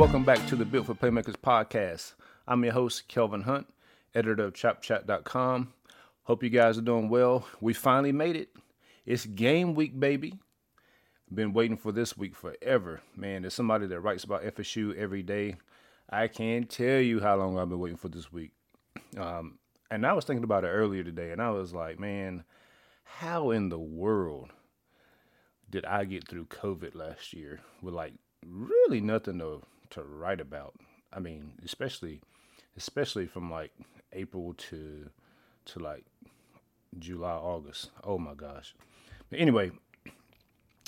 Welcome back to the Built for Playmakers podcast. I'm your host, Kelvin Hunt, editor of ChopChat.com. Hope you guys are doing well. We finally made it. It's game week, baby. Been waiting for this week forever. Man, there's somebody that writes about FSU every day. I can't tell you how long I've been waiting for this week. Um, and I was thinking about it earlier today, and I was like, man, how in the world did I get through COVID last year with like really nothing to to write about? I mean, especially especially from like April to to like July, August. Oh my gosh. But anyway,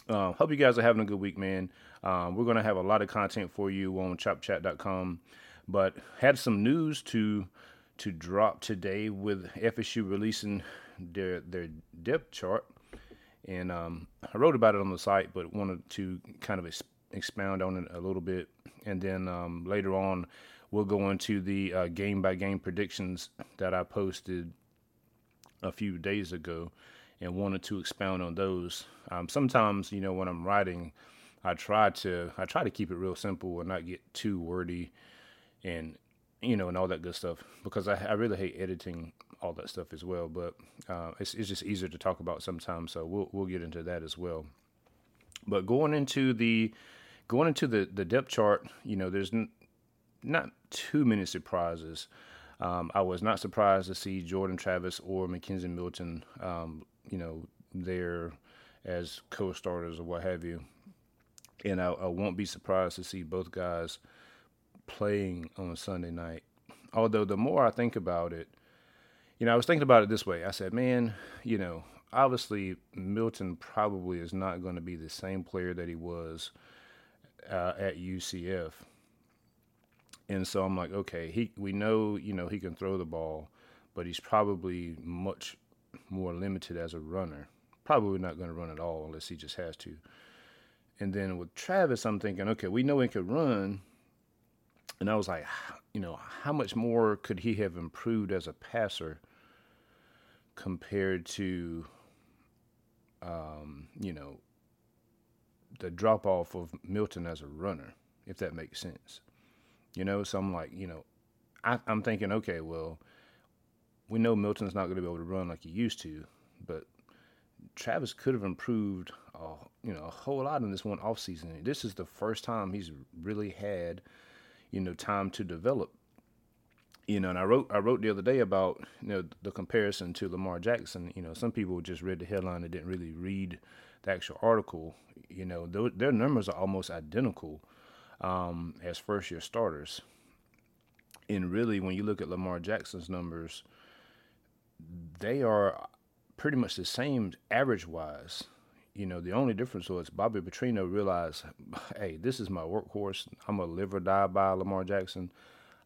uh, hope you guys are having a good week, man. Um, we're gonna have a lot of content for you on ChopChat.com, but had some news to to drop today with FSU releasing their their depth chart, and um, I wrote about it on the site, but wanted to kind of ex- expound on it a little bit, and then um, later on we'll go into the game by game predictions that I posted a few days ago and wanted to expound on those. Um, sometimes, you know, when I'm writing, I try to I try to keep it real simple and not get too wordy, and you know, and all that good stuff because I, I really hate editing all that stuff as well. But uh, it's it's just easier to talk about sometimes, so we'll we'll get into that as well. But going into the going into the the depth chart, you know, there's n- not too many surprises. Um, I was not surprised to see Jordan Travis or McKenzie Milton, um, you know, there as co-starters or what have you. And I, I, won't be surprised to see both guys playing on Sunday night. Although the more I think about it, you know, I was thinking about it this way. I said, man, you know, obviously Milton probably is not going to be the same player that he was uh, at UCF and so I'm like, okay, he we know, you know, he can throw the ball, but he's probably much more limited as a runner. Probably not going to run at all unless he just has to. And then with Travis, I'm thinking, okay, we know he could run. And I was like, you know, how much more could he have improved as a passer compared to, um, you know, the drop off of Milton as a runner, if that makes sense. You know, so I'm like, you know, I, I'm thinking, okay, well, we know Milton's not going to be able to run like he used to, but Travis could have improved, you know, a whole lot in this one off season. This is the first time he's really had, you know, time to develop. You know, and I wrote I wrote the other day about you know the comparison to Lamar Jackson. You know, some people just read the headline and didn't really read the actual article. You know, their numbers are almost identical um, as first year starters. And really, when you look at Lamar Jackson's numbers, they are pretty much the same average wise. You know, the only difference was Bobby Petrino realized, hey, this is my workhorse. I'm going to live or die by Lamar Jackson.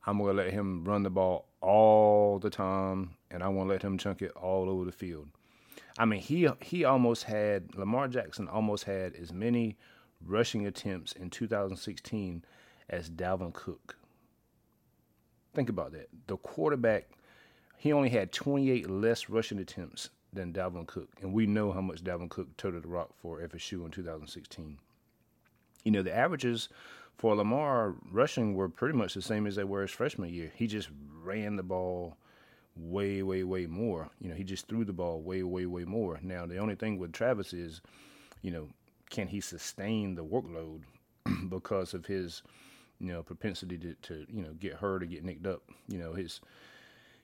I'm going to let him run the ball all the time, and I want to let him chunk it all over the field. I mean, he he almost had Lamar Jackson almost had as many rushing attempts in 2016 as Dalvin Cook. Think about that. The quarterback, he only had 28 less rushing attempts than Dalvin Cook. And we know how much Dalvin Cook toted the rock for FSU in 2016. You know, the averages for Lamar rushing were pretty much the same as they were his freshman year. He just ran the ball way, way, way more. You know, he just threw the ball way, way, way more. Now, the only thing with Travis is, you know, can he sustain the workload because of his you know propensity to, to you know get hurt or get nicked up you know his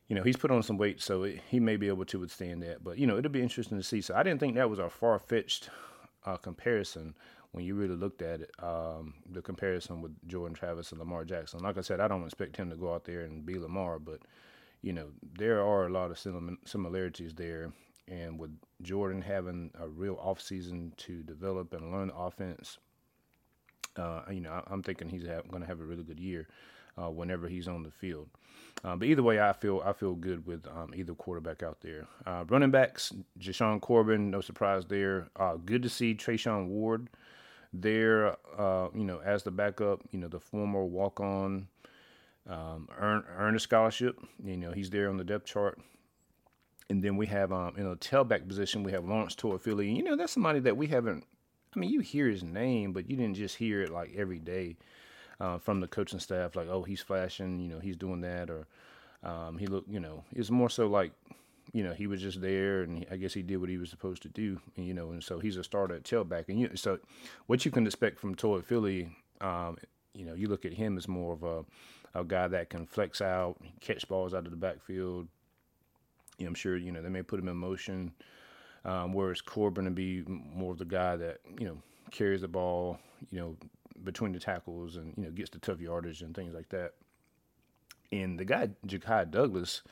you know he's put on some weight so it, he may be able to withstand that but you know it'll be interesting to see so i didn't think that was a far-fetched uh, comparison when you really looked at it um, the comparison with jordan travis and lamar jackson like i said i don't expect him to go out there and be lamar but you know there are a lot of similarities there and with Jordan having a real offseason to develop and learn the offense, uh, you know, I, am thinking he's going to have a really good year uh, whenever he's on the field. Uh, but either way, I feel I feel good with um, either quarterback out there. Uh, running backs, Jashaun Corbin, no surprise there. Uh, good to see Treshaun Ward there, uh, you know, as the backup. You know, the former walk-on um, earn, earn a scholarship. You know, he's there on the depth chart. And then we have um, in a tailback position, we have Lawrence Toafili. You know, that's somebody that we haven't. I mean, you hear his name, but you didn't just hear it like every day. uh, from the coaching staff, like, oh, he's flashing, you know, he's doing that, or um, he looked, you know, it's more so like, you know, he was just there, and I guess he did what he was supposed to do, and, you know, and so he's a starter at tailback, and you, so what you can expect from Toafili, um, you know, you look at him as more of a a guy that can flex out, catch balls out of the backfield. You know, I'm sure you know they may put him in motion. Um, whereas Corbin to be more of the guy that you know carries the ball, you know, between the tackles and you know gets the tough yardage and things like that. And the guy Ja'Khi Douglas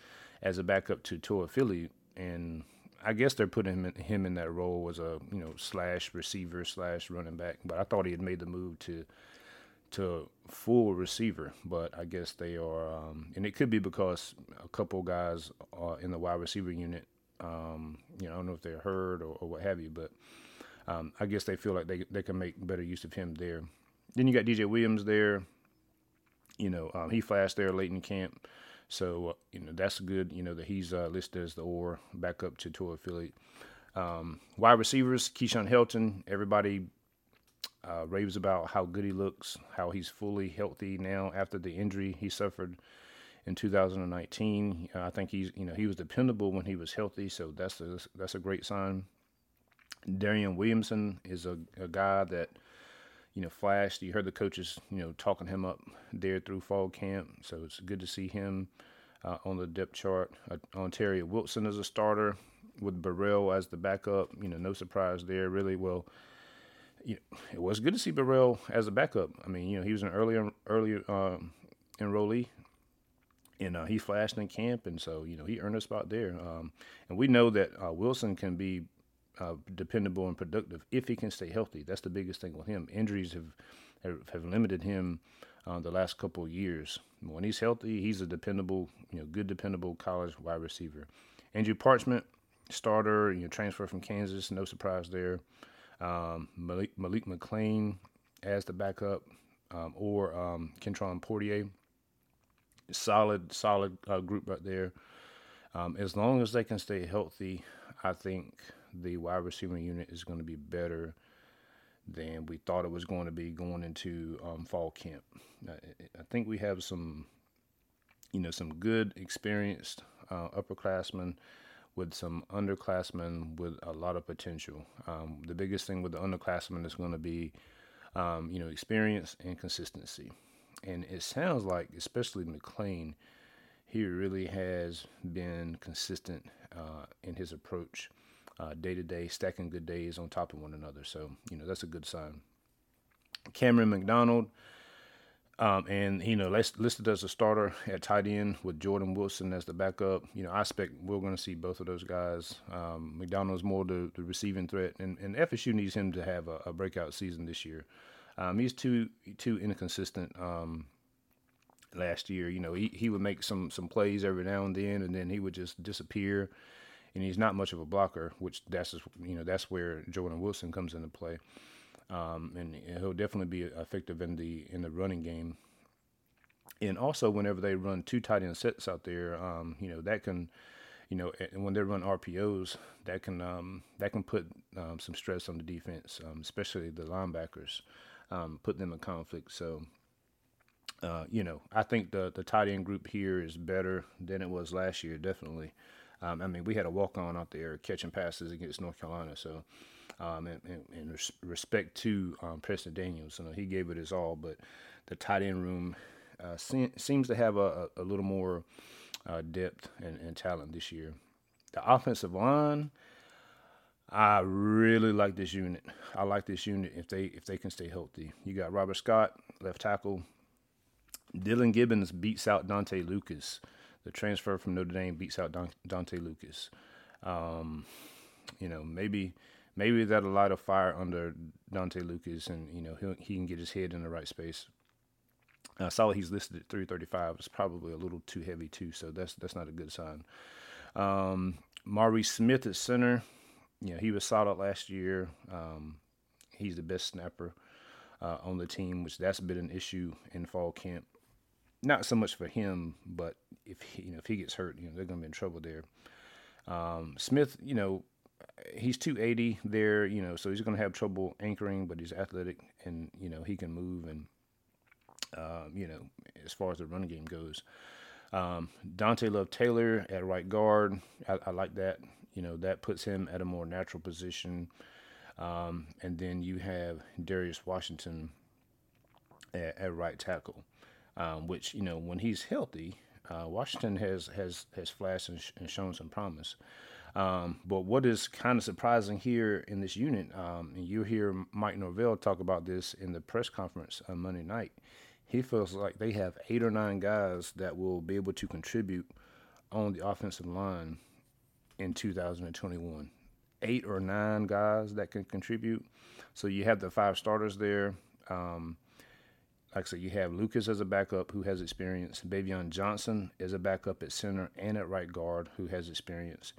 as a backup to Toafili, and I guess they're putting him in, him in that role as a you know slash receiver slash running back. But I thought he had made the move to to full receiver, but I guess they are, um, and it could be because a couple guys are in the wide receiver unit. Um, you know, I don't know if they're hurt or, or what have you, but um, I guess they feel like they they can make better use of him there. Then you got DJ Williams there. You know, um, he flashed there late in camp, so uh, you know that's good. You know that he's uh, listed as the or backup to Toafili. Um, wide receivers, Keyshawn Helton. Everybody uh, raves about how good he looks, how he's fully healthy now after the injury he suffered in 2019. Uh, I think he's you know he was dependable when he was healthy, so that's a that's a great sign. Darian Williamson is a, a guy that you know flashed. You heard the coaches you know talking him up there through fall camp, so it's good to see him uh, on the depth chart. Uh, Ontaria Wilson as a starter with Burrell as the backup. You know, no surprise there. Really well you know, it was good to see Burrell as a backup. I mean, you know, he was an earlier earlier um, enrollee, and uh, he flashed in camp, and so you know he earned a spot there. Um, and we know that uh, Wilson can be uh, dependable and productive if he can stay healthy. That's the biggest thing with him. Injuries have have, have limited him uh, the last couple of years. When he's healthy, he's a dependable, you know, good dependable college wide receiver. Andrew Parchment, starter, you know, transfer from Kansas, no surprise there um, Malik, Malik McClain as the backup, um, or um, Kentron Poitier. Solid, solid uh, group right there. Um, as long as they can stay healthy, I think the wide receiver unit is going to be better than we thought it was going to be going into um, fall camp. I, I, think we have some, you know, some good experienced uh, upperclassmen with some underclassmen with a lot of potential. Um, the biggest thing with the underclassmen is going to be, um, you know, experience and consistency. And it sounds like, especially McClain, he really has been consistent uh, in his approach, uh, day to day, stacking good days on top of one another. So, you know, that's a good sign. Camren McDonald um, and you know, listed as a starter at tight end with Jordan Wilson as the backup. You know, I expect we're going to see both of those guys. Um, McDonald's more the, the receiving threat, and, and FSU needs him to have a, a breakout season this year. Um, he's too too inconsistent. Um, last year, you know, he, he would make some some plays every now and then, and then he would just disappear. And he's not much of a blocker, which that's just, you know that's where Jordan Wilson comes into play um, and he'll definitely be effective in the in the running game. And also, whenever they run two tight end sets out there, um, you know that can, you know, and when they run RPOs, that can um, that can put um, some stress on the defense, um, especially the linebackers, um, put them in conflict. So, uh, you know, I think the the tight end group here is better than it was last year, definitely. I mean, we had a walk on out there catching passes against North Carolina, so um, and, and res- respect to um, Preston Daniels. You know, he gave it his all, but the tight end room uh, se- seems to have a, a, little more uh, depth and, and, talent this year. The offensive line, I really like this unit. I like this unit if they if they can stay healthy. You got Robert Scott, left tackle. Dillan Gibbons beats out Dontae Lucas. The transfer from Notre Dame beats out Don- Dontae Lucas. Um, you know, maybe maybe that'll light a fire under Dontae Lucas, and you know he he can get his head in the right space. I saw he's listed at 335. It's probably a little too heavy too, so that's that's not a good sign. Um, Maurice Smith at center, you know he was solid last year. Um, he's the best snapper uh, on the team, which that's been an issue in fall camp. Not so much for him, but if he, you know if he gets hurt, you know they're gonna be in trouble there. Um, Smith, you know, he's 280 there, you know, so he's going to have trouble anchoring, but he's athletic and, you know, he can move. And Um, you know, as far as the running game goes. Um, Dante Love Taylor at right guard, I, I, like that. You know, that puts him at a more natural position. Um, and then you have Darius Washington at, at right tackle, um, which you know when he's healthy, uh, Washington has has has flashed and, sh- and shown some promise. Um, but what is kind of surprising here in this unit, um, and you hear Mike Norvell talk about this in the press conference on Monday night, he feels like they have eight or nine guys that will be able to contribute on the offensive line in 2021. Eight or nine guys that can contribute. So you have the five starters there. Um, like I said, you have Lucas as a backup who has experience. Baveon Johnson is a backup at center and at right guard who has experience.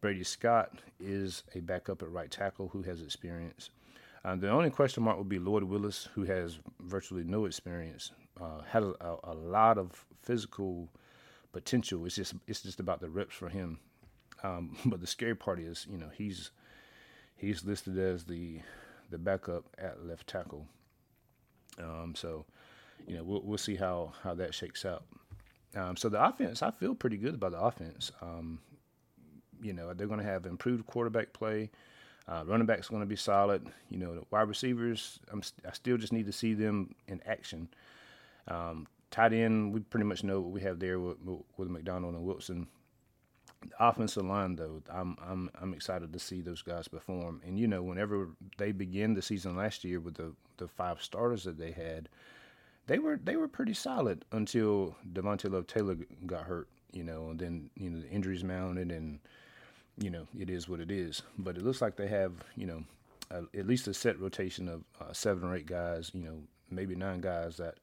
Brady Scott is a backup at right tackle who has experience. Uh, the only question mark would be Lloyd Willis, who has virtually no experience, uh, had a, a, a, lot of physical potential. It's just it's just about the reps for him. Um, but the scary part is, you know, he's he's listed as the the backup at left tackle. Um, so, you know, we'll we'll see how how that shakes out. Um, so the offense, I feel pretty good about the offense. You know, they're going to have improved quarterback play. Uh, running back's going to be solid. You know, the wide receivers, I'm, I still just need to see them in action. Um, tight end, we pretty much know what we have there with, with McDonald and Wilson. The offensive line, though, I'm I'm I'm excited to see those guys perform. And you know, whenever they began the season last year with the the five starters that they had, they were they were pretty solid until Devontae Love Taylor got hurt. You know, and then you know the injuries mounted and you know, it is what it is. But it looks like they have, you know, at least a set rotation of uh, seven or eight guys, you know, maybe nine guys that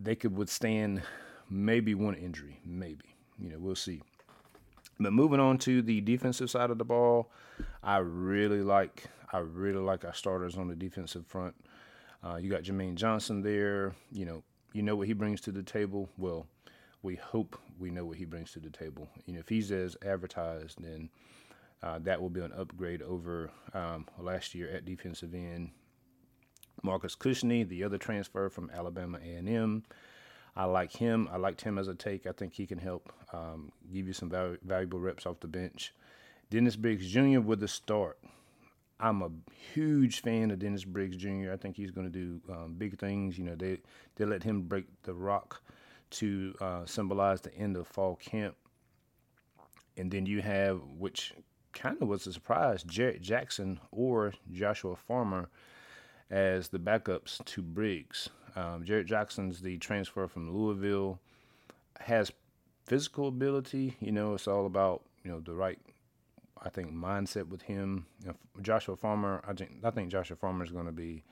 they could withstand maybe one injury, maybe. You know, we'll see. But moving on to the defensive side of the ball, I really like I really like our starters on the defensive front. Uh, you got Jermaine Johnson there. You know, you know what he brings to the table. Well, we hope we know what he brings to the table. You know, if he's as advertised, then uh, that will be an upgrade over um, last year at defensive end. Marcus Cushney, the other transfer from Alabama A&M. I like him. I liked him as a take. I think he can help um, give you some val- valuable reps off the bench. Dennis Briggs Jr. with the start. I'm a huge fan of Dennis Briggs Jr. I think he's going to do um, big things. You know, they they let him break the rock to uh, symbolize the end of fall camp. And then you have, which kind of was a surprise, Jarrett Jackson or Joshua Farmer as the backups to Briggs. Um, Jarrett Jackson's the transfer from Louisville, has physical ability. You know, it's all about you know the right, I think, mindset with him. You know, Joshua Farmer, I think I think Joshua Farmer is going to be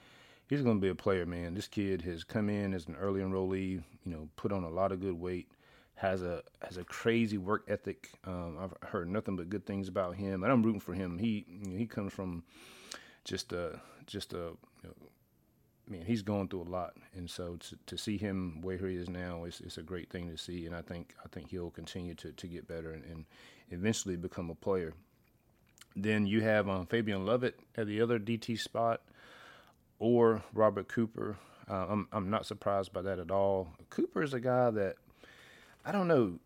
he's going to be a player, man. This kid has come in as an early enrollee, you know, put on a lot of good weight, has a has a crazy work ethic. Um, I've heard nothing but good things about him, and I'm rooting for him. He you know, he comes from just a just a you know, man. He's going through a lot, and so to, to see him where he is now, it's, it's a great thing to see. And I think I think he'll continue to, to get better and, and eventually become a player. Then you have um, Fabien Lovett at the other DT spot or Robert Cooper. Uh, I'm I'm not surprised by that at all. Cooper is a guy that I don't know,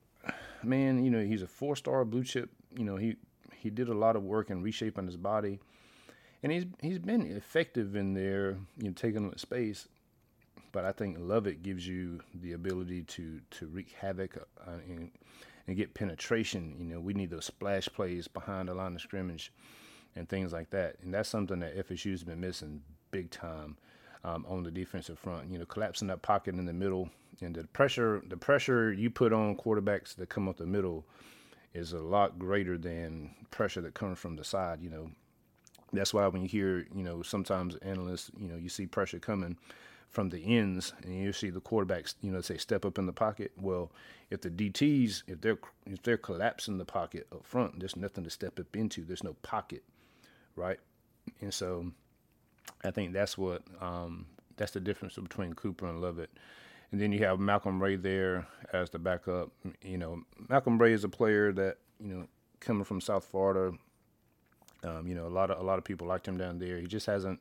man. You know, he's a four star blue chip. You know, he he did a lot of work in reshaping his body, and he's he's been effective in there. You know, taking up space. But I think Lovett gives you the ability to to wreak havoc uh, and and get penetration. You know, we need those splash plays behind the line of scrimmage and things like that. And that's something that FSU's been missing big time um, on the defensive front. You know, collapsing that pocket in the middle and the pressure the pressure you put on quarterbacks that come up the middle is a lot greater than pressure that comes from the side. You know, that's why when you hear you know sometimes analysts you know you see pressure coming from the ends and you see the quarterbacks you know say step up in the pocket well if the DTs if they're if they're collapsing the pocket up front there's nothing to step up into there's no pocket right and so I think that's what um, that's the difference between Cooper and Lovett. And then you have Malcolm Ray there as the backup. You know, Malcolm Ray is a player that you know coming from South Florida. Um, you know, a lot of a lot of people liked him down there. He just hasn't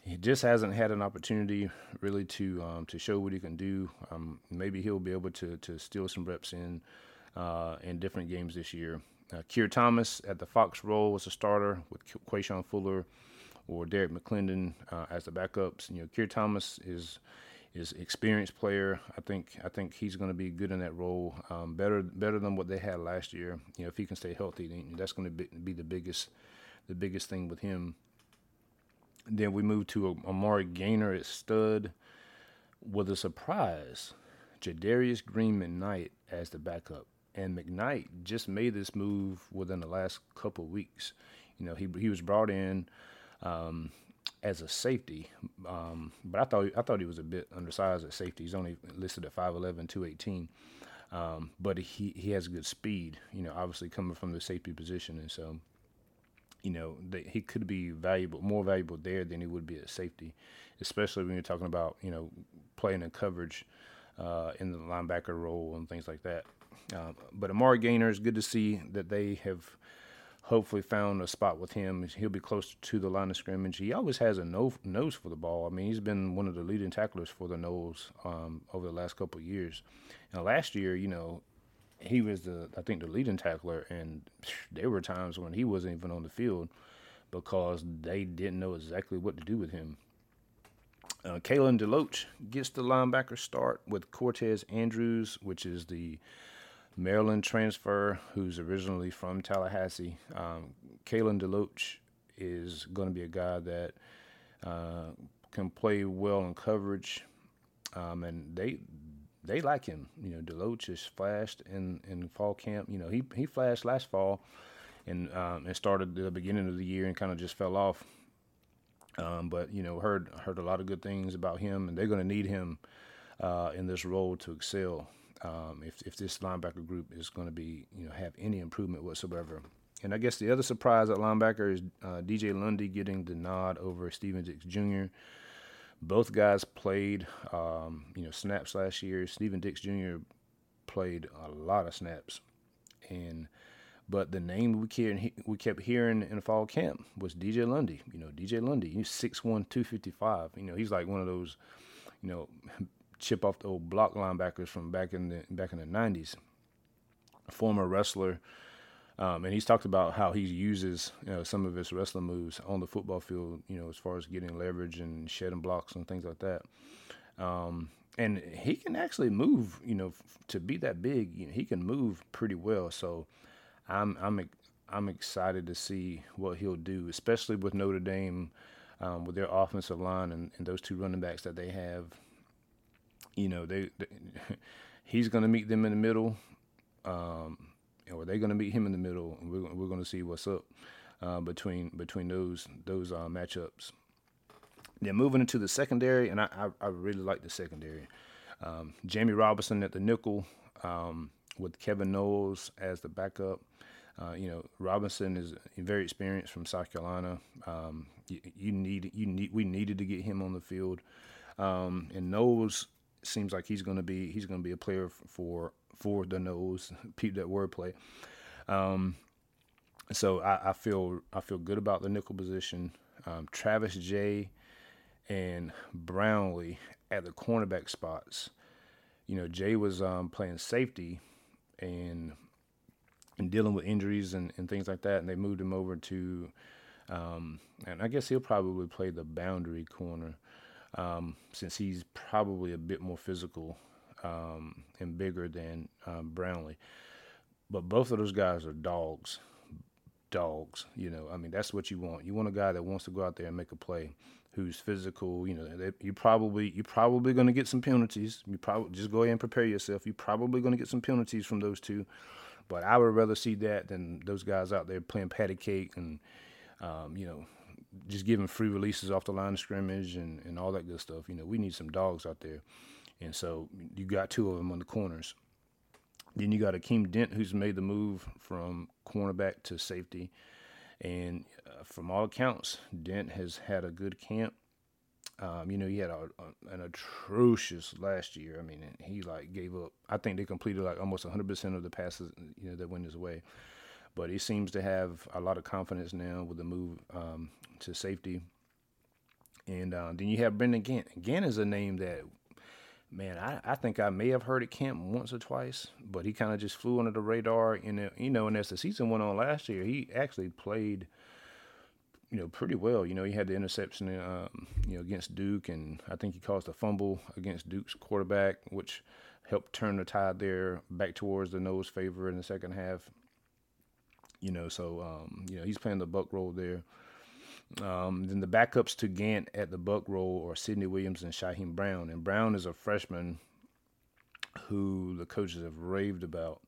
he just hasn't had an opportunity really to um, to show what he can do. Um, maybe he'll be able to to steal some reps in uh, in different games this year. Uh, Keir Thomas at the Fox role was a starter with Quashon Fuller or Derek McClendon uh, as the backups. You know, Keir Thomas is is experienced player. I think I think he's going to be good in that role. Um, better better than what they had last year. You know, if he can stay healthy, then that's going to be, be the biggest the biggest thing with him. Then we move to Amari Gainer at stud with a surprise. Jadarius Green McKnight as the backup. And McKnight just made this move within the last couple weeks. You know, he he was brought in um, as a safety, um, but I thought I thought he was a bit undersized at safety. He's only listed at 5'11", 218. Um, but he he has good speed. You know, obviously coming from the safety position, and so you know, he could be valuable, more valuable there than he would be at safety, especially when you're talking about, you know, playing in coverage uh, in the linebacker role and things like that. Uh, but Amari Gainer is good to see that they have hopefully found a spot with him. He'll be close to the line of scrimmage. He always has a no, nose for the ball. I mean, he's been one of the leading tacklers for the Noles um, over the last couple of years. And last year, you know, he was the I think the leading tackler, and there were times when he wasn't even on the field because they didn't know exactly what to do with him. Uh, Kalen DeLoach gets the linebacker start with Cortez Andrews, which is the Maryland transfer who's originally from Tallahassee. Um, Kalen DeLoach is going to be a guy that uh, can play well in coverage, um, and they they like him. You know, Deloach has flashed in, in fall camp. You know, he he flashed last fall, and um, and started the beginning of the year and kind of just fell off. Um, but you know, heard heard a lot of good things about him, and they're going to need him uh, in this role to excel. Um, if if this linebacker group is going to be you know have any improvement whatsoever. And I guess the other surprise at linebacker is uh, DJ Lundy getting the nod over Stephen Dix Jr. Both guys played, um, you know, snaps last year. Stephen Dix Jr. played a lot of snaps, and but the name we kept we kept hearing in fall camp was DJ Lundy. You know, DJ Lundy. He's 6'1", 255. You know, he's like one of those, you know, chip off the old block linebackers from back in the back in the nineties. Former wrestler um, and he's talked about how he uses you know, some of his wrestling moves on the football field, you know, as far as getting leverage and shedding blocks and things like that. Um, and he can actually move, you know, to be that big, you know, he can move pretty well. So I'm I'm I'm excited to see what he'll do, especially with Notre Dame, um, with their offensive line and, and, those two running backs that they have. You know, they, they he's going to meet them in the middle. Um, or they're going to meet him in the middle, and we're we're going to see what's up uh, between between those those uh, matchups. Then moving into the secondary, and I I, I really like the secondary. Um, Jammie Robinson at the nickel um, with Kevin Knowles as the backup. Uh, you know, Robinson is very experienced from South Carolina. Um, you, you, need you need we needed to get him on the field, um, and Knowles seems like he's going to be he's going to be a player for for the Noles. Peep that wordplay. Um, so I, I, feel I feel good about the nickel position. Um, Travis Jay and Brownlee at the cornerback spots. You know, Jay was um, playing safety and and dealing with injuries and, and things like that, and they moved him over to, um, and I guess he'll probably play the boundary corner um, since he's probably a bit more physical um, and bigger than um, Brownlee. But both of those guys are dogs. Dogs, you know. I mean, that's what you want. You want a guy that wants to go out there and make a play, who's physical. You know, they, you probably you're probably going to get some penalties. You probably just go ahead and prepare yourself. You're probably going to get some penalties from those two. But I would rather see that than those guys out there playing patty cake and, um, you know, just giving free releases off the line of scrimmage and, and all that good stuff. You know, we need some dogs out there. And so you got two of them on the corners. Then you got Akeem Dent, who's made the move from cornerback to safety. And uh, from all accounts, Dent has had a good camp. Um, you know, he had a, a, an atrocious last year. I mean, he like gave up. I think they completed like almost 100% of the passes, you know, that went his way. But he seems to have a lot of confidence now with the move um, to safety. And uh, then you have Brendan Gant. Gant is a name that, man, I, I think I may have heard at camp once or twice, but he kind of just flew under the radar. And, you know, and as the season went on last year, he actually played, you know, pretty well. You know, he had the interception, um, you know, against Duke, and I think he caused a fumble against Duke's quarterback, which helped turn the tide there back towards the Noles favor in the second half. You know, so um, you know he's playing the buck role there. Um, then the backups to Gant at the buck role are Sidney Williams and Shyheim Brown. And Brown is a freshman who the coaches have raved about,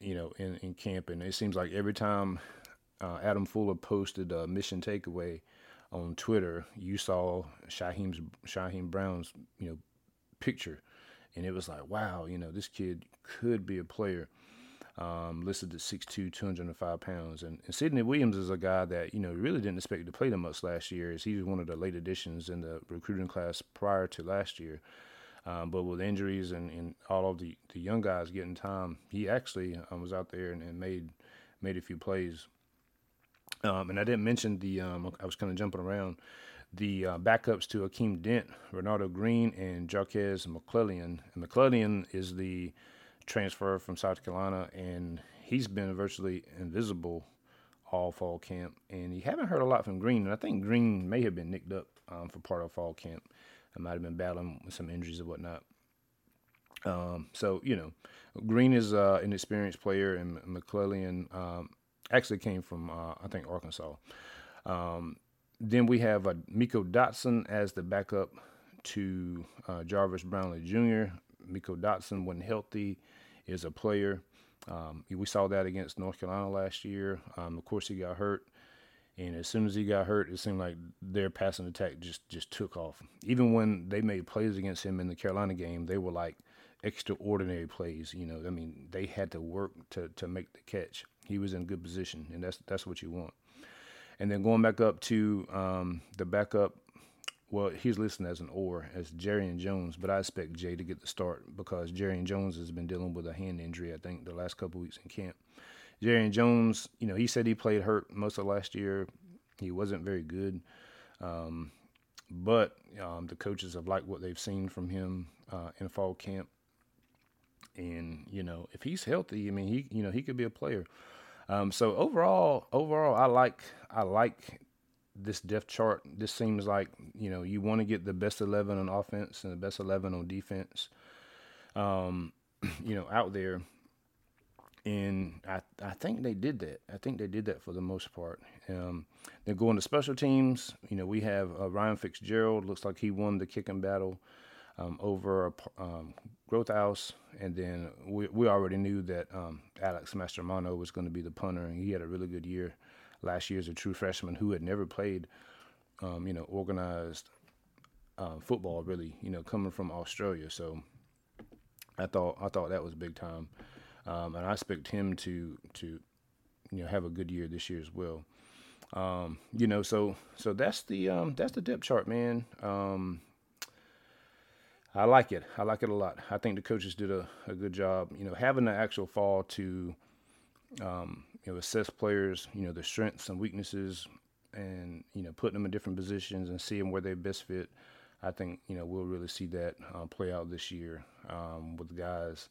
you know, in, in camp. And it seems like every time uh, Adam Fuller posted a mission takeaway on Twitter, you saw Shyheim's Shyheim Brown's, you know, picture. And it was like, wow, you know, this kid could be a player um, listed at 6'2", 205 pounds. And, and Sidney Williams is a guy that, you know, really didn't expect to play that much last year as he was one of the late additions in the recruiting class prior to last year. Um, but with injuries and, and all of the, the young guys getting time, he actually um, was out there and, and, made made a few plays. Um, and I didn't mention the um, I was kind of jumping around the uh, backups to Akeem Dent, Renardo Green, and Jarques McClellion. And McClellion is the transfer from South Carolina, and he's been virtually invisible all fall camp. And you haven't heard a lot from Green, and I think Green may have been nicked up um, for part of fall camp. I might have been battling with some injuries or whatnot. Um, so you know, Green is uh, an experienced player, and McClellion um, actually came from uh, I think Arkansas. Um, then we have uh, Meiko Dotson as the backup to uh, Jarvis Brownlee Jr. Meiko Dotson, when healthy, is a player. Um, we saw that against North Carolina last year. Um, of course, he got hurt, and as soon as he got hurt, it seemed like their passing attack just just took off. Even when they made plays against him in the Carolina game, they were like extraordinary plays. You know, I mean, they had to work to to make the catch. He was in good position, and that's that's what you want. And then going back up to um, the backup well, he's listed as an or as Jarrian Jones, but I expect Jay to get the start because Jarrian Jones has been dealing with a hand injury. I think the last couple weeks in camp. Jarrian Jones, you know, he said he played hurt most of last year. He wasn't very good, um, but um, the coaches have liked what they've seen from him uh, in fall camp. And you know, if he's healthy, I mean, he you know he could be a player. Um, so overall, overall, I like I like this depth chart, this seems like you know you want to get the best eleven on offense and the best eleven on defense, um, you know, out there. And I I think they did that. I think they did that for the most part. Um, they're going to special teams. You know, we have uh, Ryan Fitzgerald. Looks like he won the kicking battle um, over um, Grothaus, and then we we already knew that um, Alex Mastromanno was going to be the punter, and he had a really good year last year as a true freshman who had never played, um, you know, organized uh, football really, you know, coming from Australia. So I thought I thought that was big time, um, and I expect him to to you know have a good year this year as well. Um, you know, so so that's the um, that's the depth chart, man. Um, I like it. I like it a lot. I think the coaches did a, a good job. You know, having the actual fall to um, you know, assess players, you know, their strengths and weaknesses, and you know, putting them in different positions and seeing where they best fit. I think you know we'll really see that uh, play out this year um, with guys,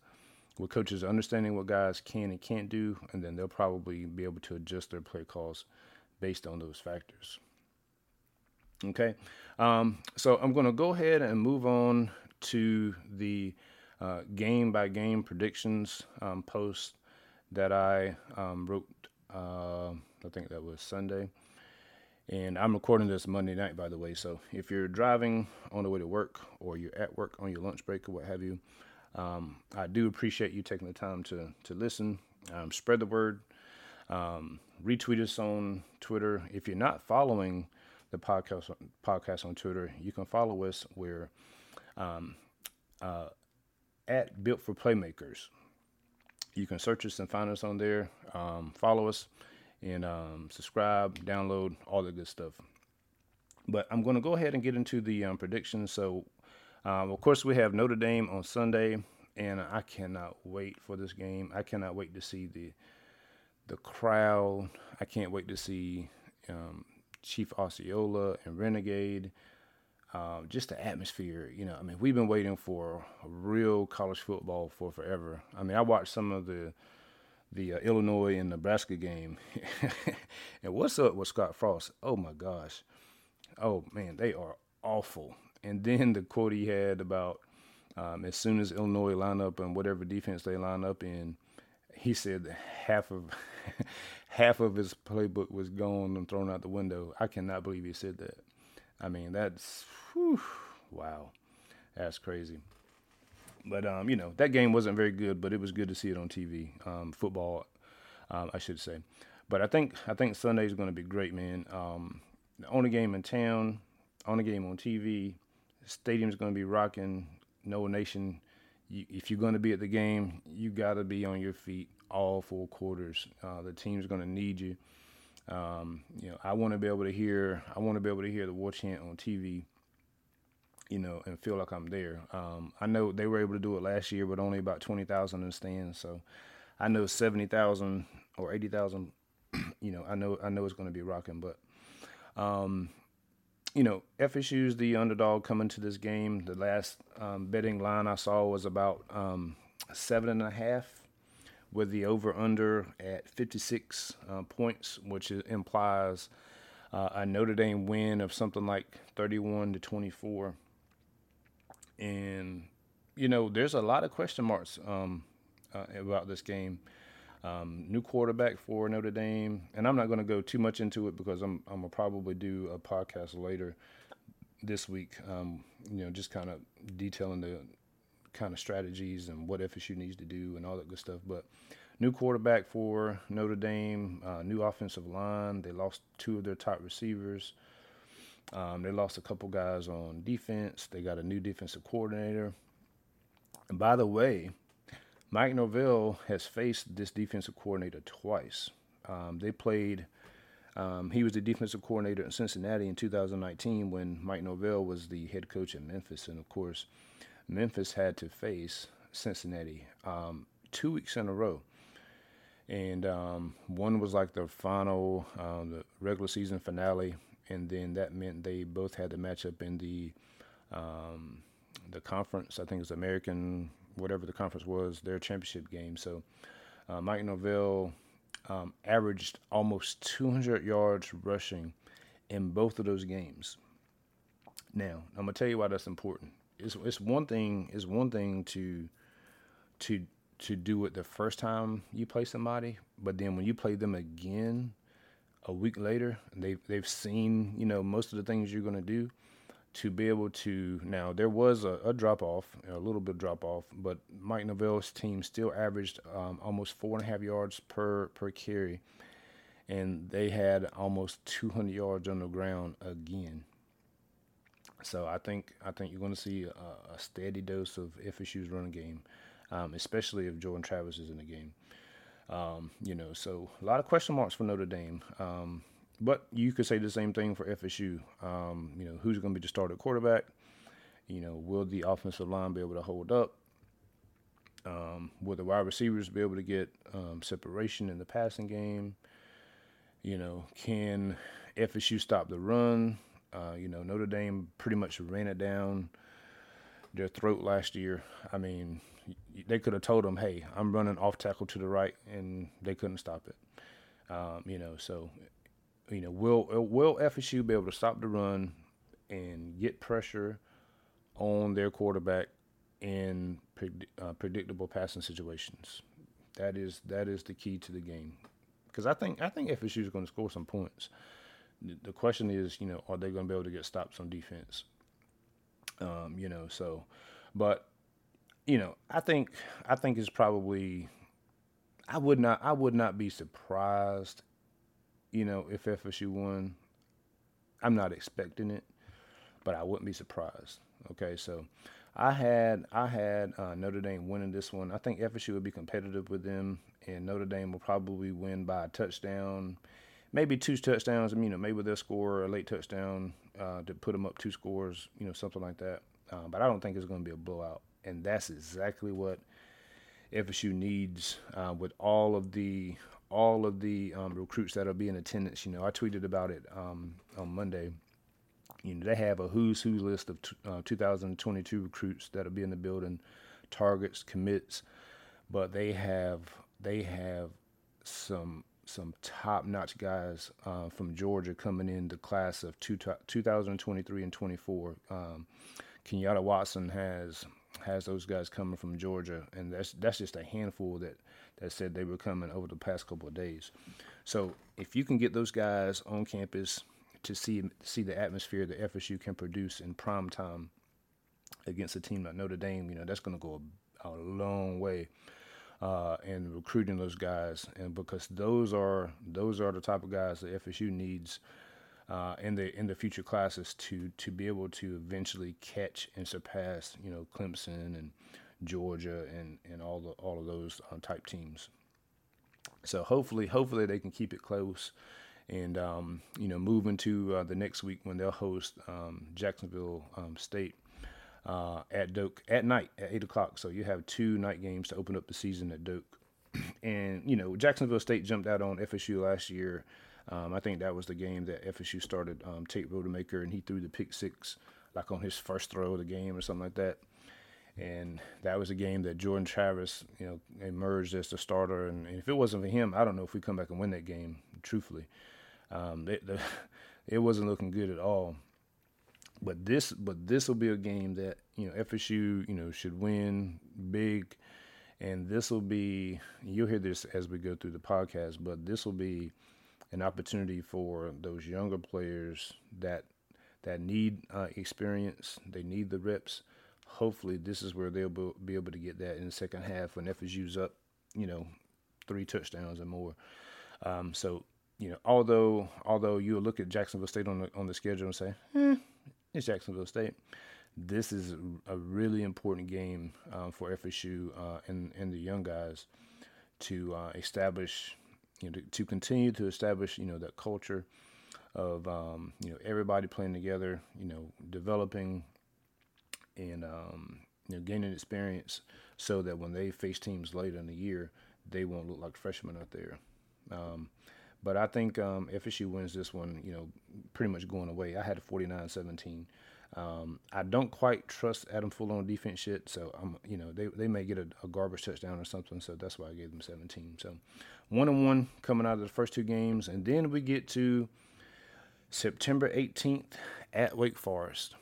with coaches understanding what guys can and can't do, and then they'll probably be able to adjust their play calls based on those factors. Okay, um, so I'm going to go ahead and move on to the uh, game by game predictions um, post that I um, wrote. Uh, I think that was Sunday. And I'm recording this Monday night, by the way. So if you're driving on the way to work or you're at work on your lunch break or what have you, um, I do appreciate you taking the time to, to listen. Um, spread the word. Um, retweet us on Twitter. If you're not following the podcast podcast on Twitter, you can follow us. We're um, uh, at Built for Playmakers you can search us and find us on there. Um, follow us and um, subscribe, download, all the good stuff. But I'm going to go ahead and get into the um, predictions. So, um, of course, we have Notre Dame on Sunday, and I cannot wait for this game. I cannot wait to see the the crowd. I can't wait to see um, Chief Osceola and Renegade. Uh, just the atmosphere. You know, I mean, we've been waiting for real college football for forever. I mean, I watched some of the the uh, Illinois and Nebraska game, and what's up with Scott Frost? Oh my gosh, oh man, they are awful. And then the quote he had about um, as soon as Illinois line up and whatever defense they line up in, he said half of half of his playbook was gone and thrown out the window. I cannot believe he said that. I mean, that's whew, wow, that's crazy. But um, you know, that game wasn't very good, but it was good to see it on TV. Um, football, um, I should say. But I think I think Sunday is going to be great, man. Um, the only game in town, only game on TV. Stadium's going to be rocking. Nole Nation. You, if you're going to be at the game, you got to be on your feet all four quarters. Uh, the team's going to need you. Um, you know, I want to be able to hear. I want to be able to hear the war chant on TV. You know, and feel like I'm there. Um, I know they were able to do it last year, but only about twenty thousand in the stands. So, I know seventy thousand or eighty thousand. You know, I know I know it's going to be rocking. But, um, you know, FSU's the underdog coming to this game. The last um, betting line I saw was about um, seven and a half with the over under at 56 uh, points, which implies uh, a Notre Dame win of something like 31 to 24. And, you know, there's a lot of question marks um, uh, about this game. Um, new quarterback for Notre Dame, and I'm not going to go too much into it because I'm I'm gonna probably do a podcast later this week. Um, you know, just kind of detailing the kind of strategies and what FSU needs to do and all that good stuff. But new quarterback for Notre Dame, uh, new offensive line. They lost two of their top receivers. Um, they lost a couple guys on defense. They got a new defensive coordinator. And by the way, Mike Norvell has faced this defensive coordinator twice. Um, they played. Um, he was the defensive coordinator in Cincinnati in 2019 when Mike Norvell was the head coach in Memphis, and of course, Memphis had to face Cincinnati um, two weeks in a row. And um, one was like the final, uh, the regular season finale, and then that meant they both had to match up in the um, the conference. I think it's American, whatever the conference was, their championship game. So uh, Mike Norvell um, averaged almost 200 yards rushing in both of those games. Now, I'm gonna tell you why that's important it's it's one thing it's one thing to to to do it the first time you play somebody, but then when you play them again a week later, they've they've seen you know most of the things you're gonna do. To be able to now, there was a, a drop off, a little bit drop off, but Mike Norvell's team still averaged um, almost four and a half yards per per carry, and they had almost 200 yards on the ground again. So I think I think you're going to see a, a, steady dose of FSU's running game, um, especially if Jordan Travis is in the game. Um, you know, so a lot of question marks for Notre Dame. Um, but you could say the same thing for FSU. Um, you know, who's going to be the starter quarterback? You know, will the offensive line be able to hold up? Um, will the wide receivers be able to get um, separation in the passing game? You know, can FSU stop the run? Uh, you know, Notre Dame pretty much ran it down their throat last year. I mean, they could have told them, "Hey, I'm running off tackle to the right," and they couldn't stop it. Um, you know, so you know, will will FSU be able to stop the run and get pressure on their quarterback in uh, predictable passing situations? That is that is the key to the game because I think I think FSU is going to score some points the question is, you know, are they going to be able to get stops on defense? Um, you know, so, but you know, I think I think it's probably I would not I would not be surprised, you know, if FSU won. I'm not expecting it, but I wouldn't be surprised. Okay, so I had I had uh, Notre Dame winning this one. I think FSU would be competitive with them, and Notre Dame will probably win by a touchdown maybe two touchdowns. I mean, you know, maybe they'll score a late touchdown uh, to put them up two scores, you know, something like that. Uh, but I don't think it's going to be a blowout, and that's exactly what FSU needs uh, with all of the all of the um, recruits that'll be in attendance. You know, I tweeted about it um, on Monday. you know, they have a who's who list of t- uh, 2022 recruits that'll be in the building, targets, commits, but they have they have some some top notch guys uh, from Georgia coming in the class of two, 2023 and 24. Um, Kenyatta Watson has has those guys coming from Georgia, and that's that's just a handful that that said they were coming over the past couple of days. So if you can get those guys on campus to see see the atmosphere that FSU can produce in prime time against a team like Notre Dame, you know that's going to go a, a long way uh, and recruiting those guys, and because those are those are the type of guys that FSU needs uh, in the in the future classes to to be able to eventually catch and surpass you know Clemson and Georgia and and all the all of those um, type teams. So hopefully hopefully they can keep it close. And um, you know, move into uh, the next week when they'll host um, Jacksonville um, State uh, at Doak at night at eight o'clock. So you have two night games to open up the season at Doak. and you know, Jacksonville State jumped out on FSU last year. Um, I think that was the game that FSU started um, Tate Rodemaker, and he threw the pick six like on his first throw of the game or something like that. And that was a game that Jordan Travis, you know, emerged as the starter. And, and if it wasn't for him, I don't know if we come back and win that game. Truthfully, um, it, the, it wasn't looking good at all. But this, but this will be a game that you know FSU, you know, should win big, and this will be. You'll hear this as we go through the podcast, but this will be an opportunity for those younger players that that need uh, experience. They need the reps. Hopefully, this is where they'll be able to get that in the second half when FSU's up, you know, three touchdowns or more. Um, so, you know, although although you'll look at Jacksonville State on the on the schedule and say, eh, it's Jacksonville State. This is a really important game uh, for FSU uh, and and the young guys to uh, establish, you know, to, to, continue to establish, you know, that culture of um, you know everybody playing together, you know, developing and um, you know gaining experience, so that when they face teams later in the year, they won't look like freshmen out there. Um, but I think um, FSU wins this one, you know, pretty much going away. I had a 49 17. Um, I don't quite trust Adam Fuller on defense yet, so I'm, you know, they, they may get a, a, garbage touchdown or something, so that's why I gave them 17. So one and one coming out of the first two games, and then we get to September 18th at Wake Forest,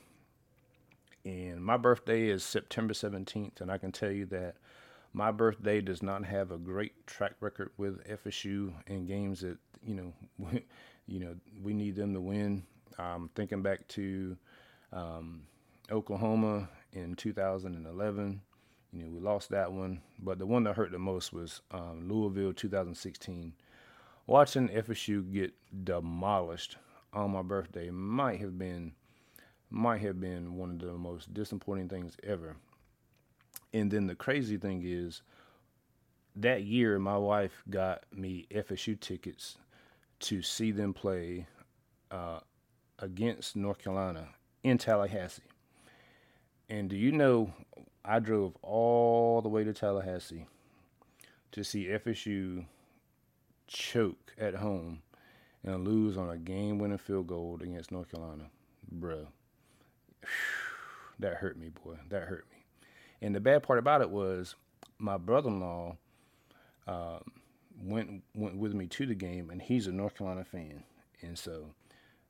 and my birthday is September 17th, and I can tell you that my birthday does not have a great track record with FSU in games that you know, we, you know, we need them to win. Um, thinking back to um, Oklahoma in 2011, you know, we lost that one, but the one that hurt the most was um, Louisville 2016. Watching FSU get demolished on my birthday might have been might have been one of the most disappointing things ever. And then the crazy thing is, that year my wife got me FSU tickets to see them play uh, against North Carolina in Tallahassee. And do you know, I drove all the way to Tallahassee to see FSU choke at home and lose on a game winning field goal against North Carolina. Bruh. That hurt me, boy. That hurt me. And the bad part about it was my brother in law um, went went with me to the game, and he's a North Carolina fan, and so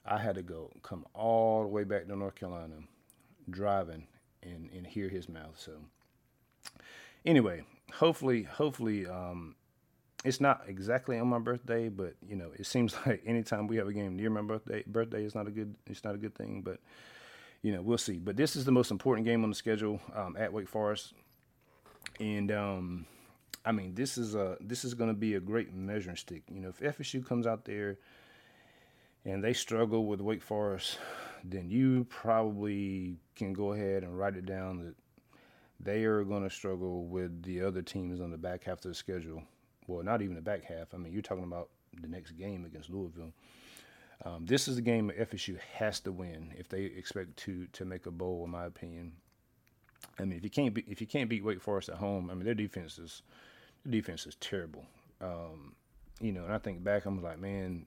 I had to go come all the way back to North Carolina, driving and and hear his mouth. So anyway, hopefully, hopefully, um, it's not exactly on my birthday, but you know, it seems like anytime we have a game near my birthday, birthday is not a good it's not a good thing, but you know, we'll see. But this is the most important game on the schedule um, at Wake Forest, and um, I mean, this is a this is going to be a great measuring stick. You know, if FSU comes out there and they struggle with Wake Forest, then you probably can go ahead and write it down that they are going to struggle with the other teams on the back half of the schedule. Well, not even the back half. I mean, you're talking about the next game against Louisville. Um, this is a game FSU has to win if they expect to to make a bowl, in my opinion. I mean, if you can't be, if you can't beat Wake Forest at home, I mean their defense is the defense is terrible. Um, you know, and I think back, I'm like, man,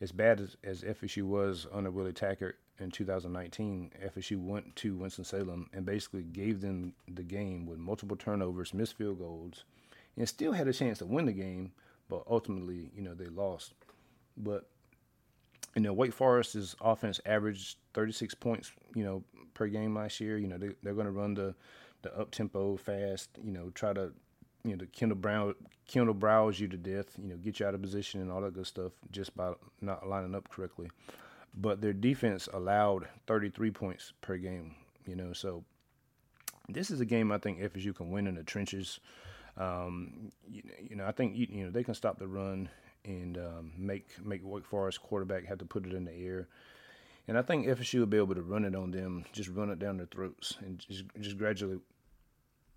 as bad as, as FSU was under Willie Taggart in 2019, FSU went to Winston Salem and basically gave them the game with multiple turnovers, missed field goals, and still had a chance to win the game, but ultimately, you know, they lost. But you know, Wake Forest's offense averaged 36 points, you know, per game last year. You know, they, they're going to run the the up tempo fast. You know, try to you know the Kendall Brown Kendall Browse you to death. You know, get you out of position and all that good stuff just by not lining up correctly. But their defense allowed 33 points per game. You know, so this is a game I think FSU can win in the trenches. Um, you, you, know, I think you, you know they can stop the run and um, make make Wake Forest quarterback have to put it in the air. And I think FSU will be able to run it on them, just run it down their throats, and just just gradually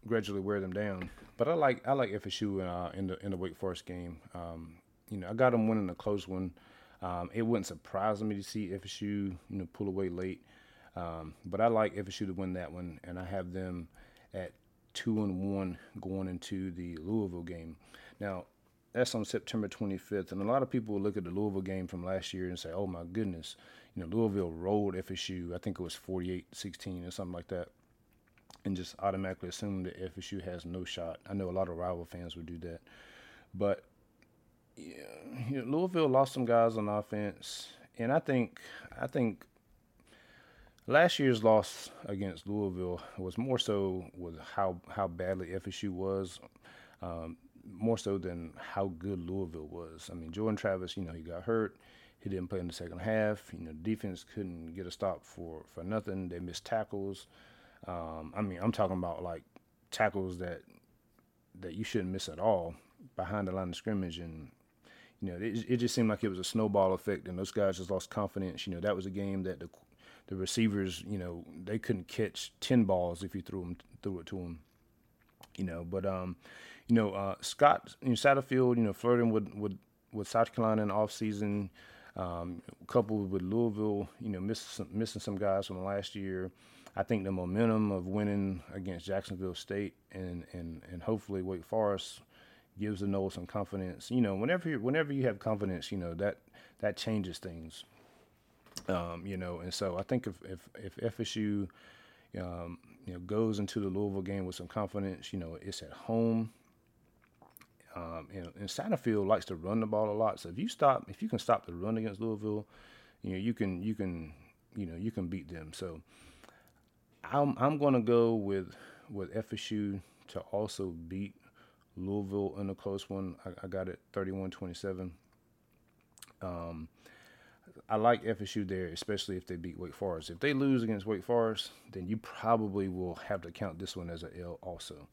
gradually wear them down. But I like I like FSU uh, in the in the Wake Forest game. Um, you know, I got them winning a close one. Um, it wouldn't surprise me to see FSU you know pull away late, um, but I like FSU to win that one, and I have them at two and one going into the Louisville game. Now, that's on September 25th. And a lot of people look at the Louisville game from last year and say, oh my goodness, you know, Louisville rolled FSU. I think it was 48 16 or something like that. And just automatically assume that FSU has no shot. I know a lot of rival fans would do that. But yeah, you know, Louisville lost some guys on offense. And I think, I think last year's loss against Louisville was more so with how, how badly FSU was. Um, more so than how good Louisville was. I mean, Jordan Travis, you know, he got hurt. He didn't play in the second half. You know, defense couldn't get a stop for, for nothing. They missed tackles. Um, I mean, I'm talking about like tackles that that you shouldn't miss at all behind the line of scrimmage. And, you know, it, it just seemed like it was a snowball effect, and those guys just lost confidence. You know, that was a game that the the receivers, you know, they couldn't catch 10 balls if you threw them threw it to them. You know, but um, you know, uh, Scott you know, Satterfield, you know, flirting with, with, with South Carolina in the offseason, um, coupled with Louisville, you know, missing some, missing some guys from last year. I think the momentum of winning against Jacksonville State and, and, and hopefully Wake Forest gives the Noles some confidence. You know, whenever you, whenever you have confidence, you know that that changes things. Um, you know, and so I think if if, if FSU um, you know goes into the Louisville game with some confidence, you know, it's at home. Um, and, and Satterfield likes to run the ball a lot. So if you stop, if you can stop the run against Louisville, you know you can you can you know you can beat them. So I'm I'm going to go with with FSU to also beat Louisville in a close one. I, I got it 31-27. Um, I like FSU there, especially if they beat Wake Forest. If they lose against Wake Forest, then you probably will have to count this one as an L also.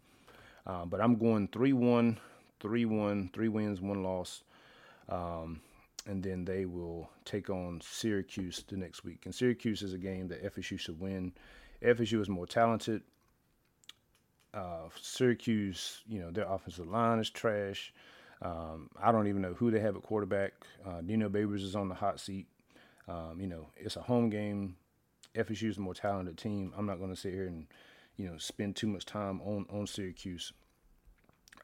Uh, but I'm going 3 1 three one, three wins, one loss, um, and then they will take on Syracuse the next week. And Syracuse is a game that FSU should win. FSU is more talented. Uh, Syracuse, you know, their offensive line is trash. Um, I don't even know who they have at quarterback. Uh, Dino Babers is on the hot seat. Um, you know, it's a home game. FSU is a more talented team. I'm not going to sit here and, you know, spend too much time on on Syracuse.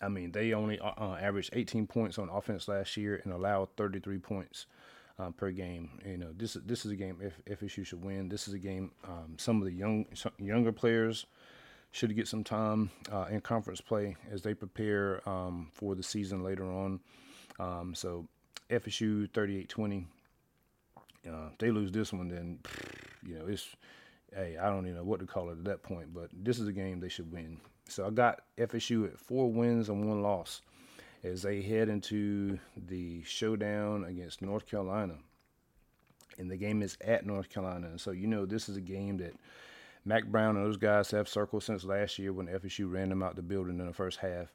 I mean, they only uh, uh, averaged 18 points on offense last year and allowed 33 points uh, per game. You know, this is this is a game if FSU should win. This is a game um, some of the young younger players should get some time uh, in conference play as they prepare um, for the season later on. Um, so FSU 38-20. Uh, they lose this one, then you know it's hey I don't even know what to call it at that point. But this is a game they should win. So I got FSU at four wins and one loss as they head into the showdown against North Carolina. And the game is at North Carolina. And so, you know, this is a game that Mack Brown and those guys have circled since last year when FSU ran them out the building in the first half.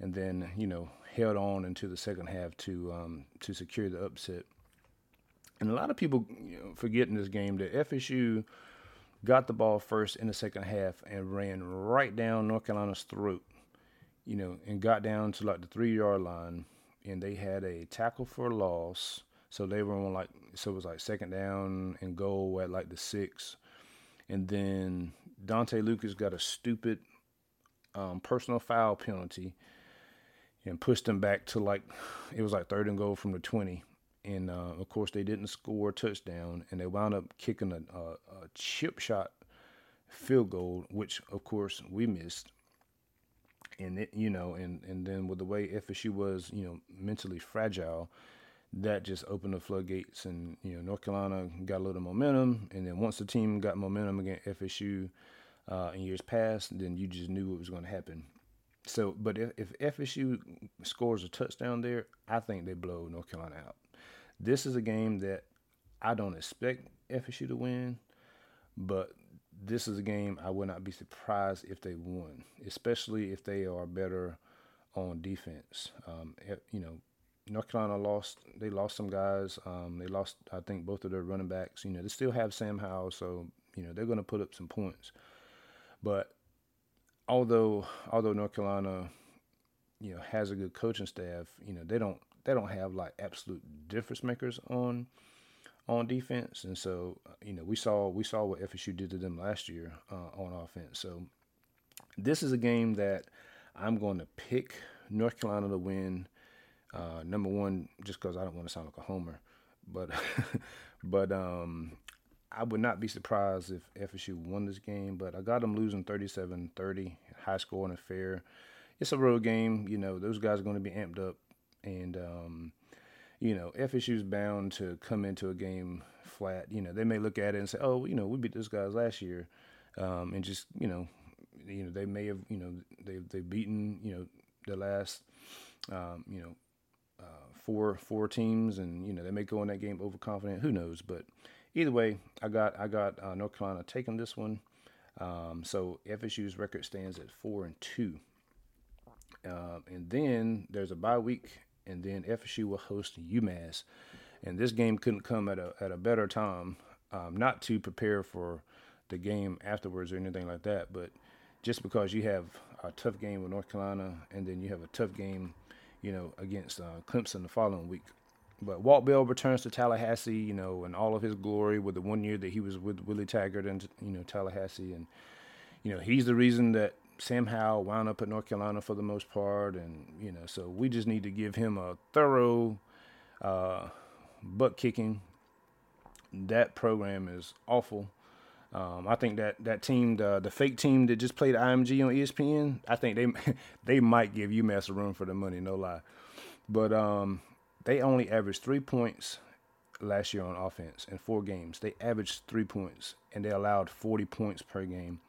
And then, you know, held on into the second half to um, to secure the upset. And a lot of people you know, forget in this game that FSU – got the ball first in the second half and ran right down North Carolina's throat, you know, and got down to like the three yard line. And they had a tackle for loss. So they were on like, so it was like second down and goal at like the six. And then Dontae Lucas got a stupid um, personal foul penalty and pushed them back to like, it was like third and goal from the 20 and uh, of course they didn't score a touchdown, and they wound up kicking a, a, a chip shot field goal, which of course we missed. And it, you know, and and then with the way FSU was, you know, mentally fragile, that just opened the floodgates, and you know, North Carolina got a little momentum, and then once the team got momentum against FSU uh, in years past, then you just knew what was going to happen. So, but if, if FSU scores a touchdown there, I think they blow North Carolina out. This is a game that I don't expect FSU to win, but this is a game I would not be surprised if they won, especially if they are better on defense. Um, you know, North Carolina lost. They lost some guys. Um, they lost, I think, both of their running backs. You know, they still have Sam Howell, so you know they're going to put up some points. But although although North Carolina, you know, has a good coaching staff, you know, they don't they don't have like absolute difference makers on on defense, and so you know we saw we saw what FSU did to them last year uh, on offense. So this is a game that I'm going to pick North Carolina to win. Uh, number one, just because I don't want to sound like a homer, but but um, I would not be surprised if FSU won this game, but I got them losing 37 30, high scoring affair. It's a road game. You know, those guys are going to be amped up. And, um, you know, FSU's bound to come into a game flat. You know, they may look at it and say, oh, you know, we beat those guys last year. Um, and just, you know, you know, they may have, you know, they, they've beaten, you know, the last, um, you know, uh, four four teams, and you know they may go in that game overconfident. Who knows? But either way, I got I got uh, North Carolina taking this one. Um, so FSU's record stands at four and two. Uh, and then there's a bye week, and then FSU will host UMass. And this game couldn't come at a at a better time, um, not to prepare for the game afterwards or anything like that, but just because you have a tough game with North Carolina, and then you have a tough game, you know, against uh, Clemson the following week. But Walt Bell returns to Tallahassee, you know, in all of his glory with the one year that he was with Willie Taggart and you know Tallahassee, and you know he's the reason that Sam Howell wound up at North Carolina for the most part, and you know so we just need to give him a thorough uh, butt kicking. That program is awful. Um, I think that that team, the the fake team that just played IMG on ESPN, I think they they might give UMass a run for the money, no lie. But um, they only averaged three points last year on offense in four games. They averaged three points and they allowed 40 points per game.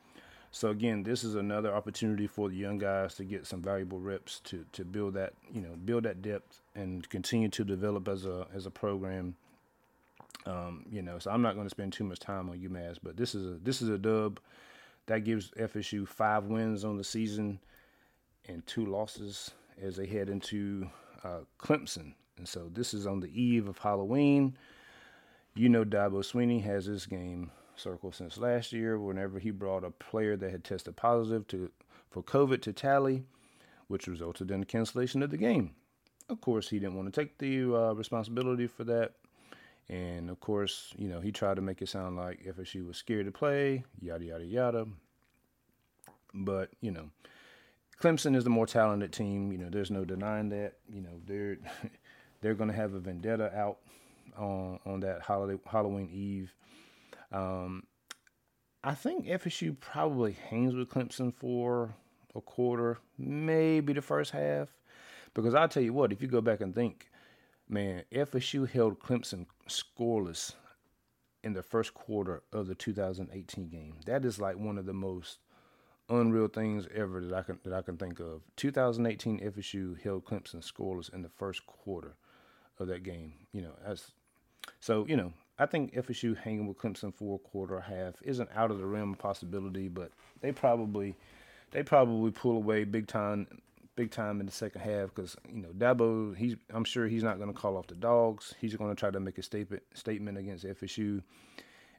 So again, this is another opportunity for the young guys to get some valuable reps to to build that you know build that depth and continue to develop as a as a program. Um, you know, so I'm not going to spend too much time on UMass, but this is a this is a dub that gives FSU five wins on the season and two losses as they head into uh, Clemson and so this is on the eve of Halloween. You know, Dabo Swinney has this game circled since last year. Whenever he brought a player that had tested positive to for COVID to tally, which resulted in the cancellation of the game. Of course, he didn't want to take the uh, responsibility for that. And of course, you know, he tried to make it sound like FSU was scared to play, yada, yada, yada. But, you know, Clemson is the more talented team. You know, there's no denying that. You know, they're They're going to have a vendetta out on on that holiday Halloween Eve. Um, I think FSU probably hangs with Clemson for a quarter, maybe the first half. Because I'll tell you what, if you go back and think, man, FSU held Clemson scoreless in the first quarter of the 2018 game. That is like one of the most unreal things ever that I can that I can think of. 2018 FSU held Clemson scoreless in the first quarter of that game. You know, as so you know, I think FSU hanging with Clemson for a quarter or half isn't out of the realm of possibility, but they probably they probably pull away big time big time in the second half because you know Dabo he's I'm sure he's not going to call off the dogs. He's going to try to make a statement statement against FSU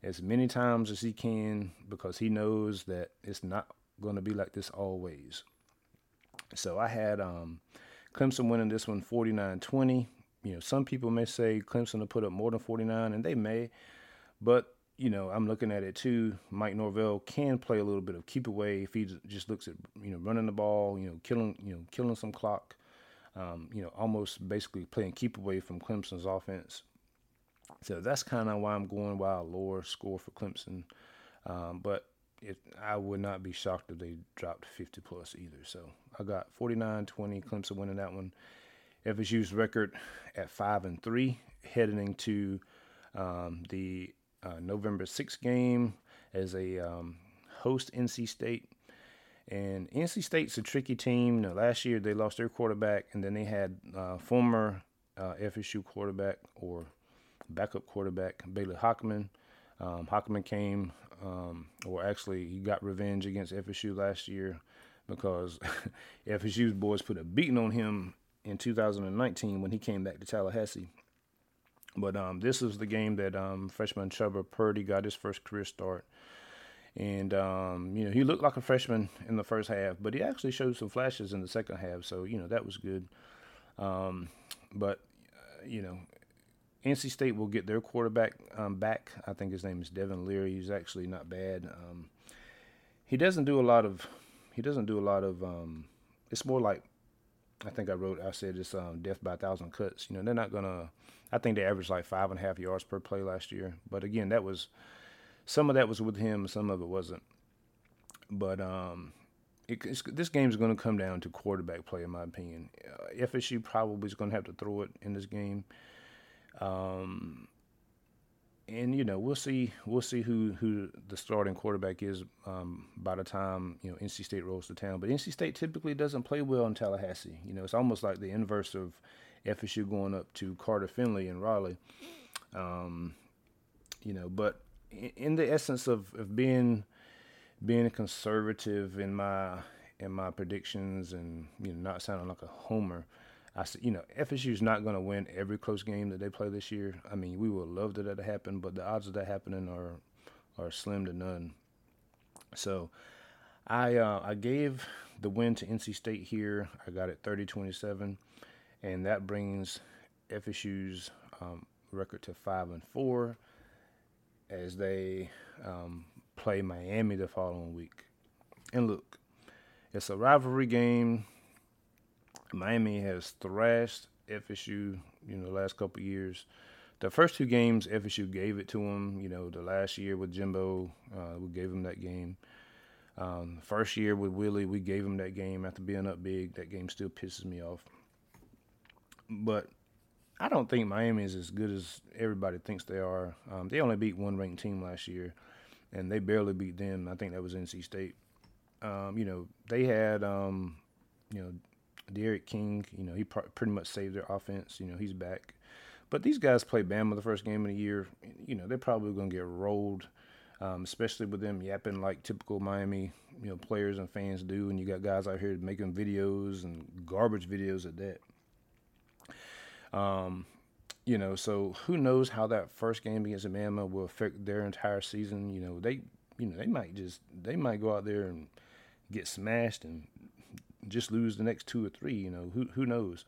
as many times as he can because he knows that it's not going to be like this always. So I had um, Clemson winning this one 49-20 you know, some people may say Clemson will put up more than 49, and they may, but you know, I'm looking at it too. Mike Norvell can play a little bit of keep away if he just looks at you know running the ball, you know, killing you know killing some clock, um, you know, almost basically playing keep away from Clemson's offense. So that's kind of why I'm going a lower score for Clemson. Um, but it, I would not be shocked if they dropped 50 plus either. So I got 49 20, Clemson winning that one. FSU's record at 5 and 3, heading into um, the uh, November 6th game as a um, host NC State. And NC State's a tricky team. Know, last year they lost their quarterback, and then they had uh, former uh, FSU quarterback or backup quarterback Bailey Hockman. Um, Hockman came, um, or actually he got revenge against FSU last year because FSU's boys put a beating on him in 2019 when he came back to Tallahassee. But um, this is the game that um, freshman Chubba Purdy got his first career start. And, um, you know, he looked like a freshman in the first half, but he actually showed some flashes in the second half. So, you know, that was good. Um, but, uh, you know, NC State will get their quarterback um, back. I think his name is Devin Leary. He's actually not bad. Um, he doesn't do a lot of, he doesn't do a lot of, it's more like, I think I wrote, I said it's um, death by a thousand cuts. You know, they're not going to, I think they averaged like five and a half yards per play last year. But again, that was, some of that was with him, some of it wasn't. But um, it, this game is going to come down to quarterback play, in my opinion. Uh, FSU probably is going to have to throw it in this game. Um, and you know we'll see we'll see who who the starting quarterback is um, by the time you know NC State rolls to town. But NC State typically doesn't play well in Tallahassee. You know it's almost like the inverse of FSU going up to Carter Finley and Raleigh. Um, you know, but in the essence of, of being being conservative in my in my predictions and you know not sounding like a homer, I said, you know FSU is not going to win every close game that they play this year. I mean, we would love that to happen, but the odds of that happening are are slim to none. So, I uh, I gave the win to NC State here. I got it 30-27, and that brings FSU's um, record to five and four as they um, play Miami the following week. And look, it's a rivalry game. Miami has thrashed FSU, you know, the last couple years. The first two games, FSU gave it to them. You know, the last year with Jimbo, uh, we gave them that game. Um, first year with Willie, we gave him that game after being up big. That game still pisses me off. But I don't think Miami is as good as everybody thinks they are. Um, they only beat one ranked team last year, and they barely beat them. I think that was NC State. Um, you know, they had, um, you know, D'Eriq King. You know, he pr- pretty much saved their offense. You know, he's back. But these guys play Bama the first game of the year. You know, they're probably going to get rolled, um, especially with them yapping like typical Miami, you know, players and fans do. And you got guys out here making videos and garbage videos at that. Um, you know, so who knows how that first game against Alabama will affect their entire season? You know, they, you know, they might just they might go out there and get smashed and just lose the next two or three. You know, who who knows?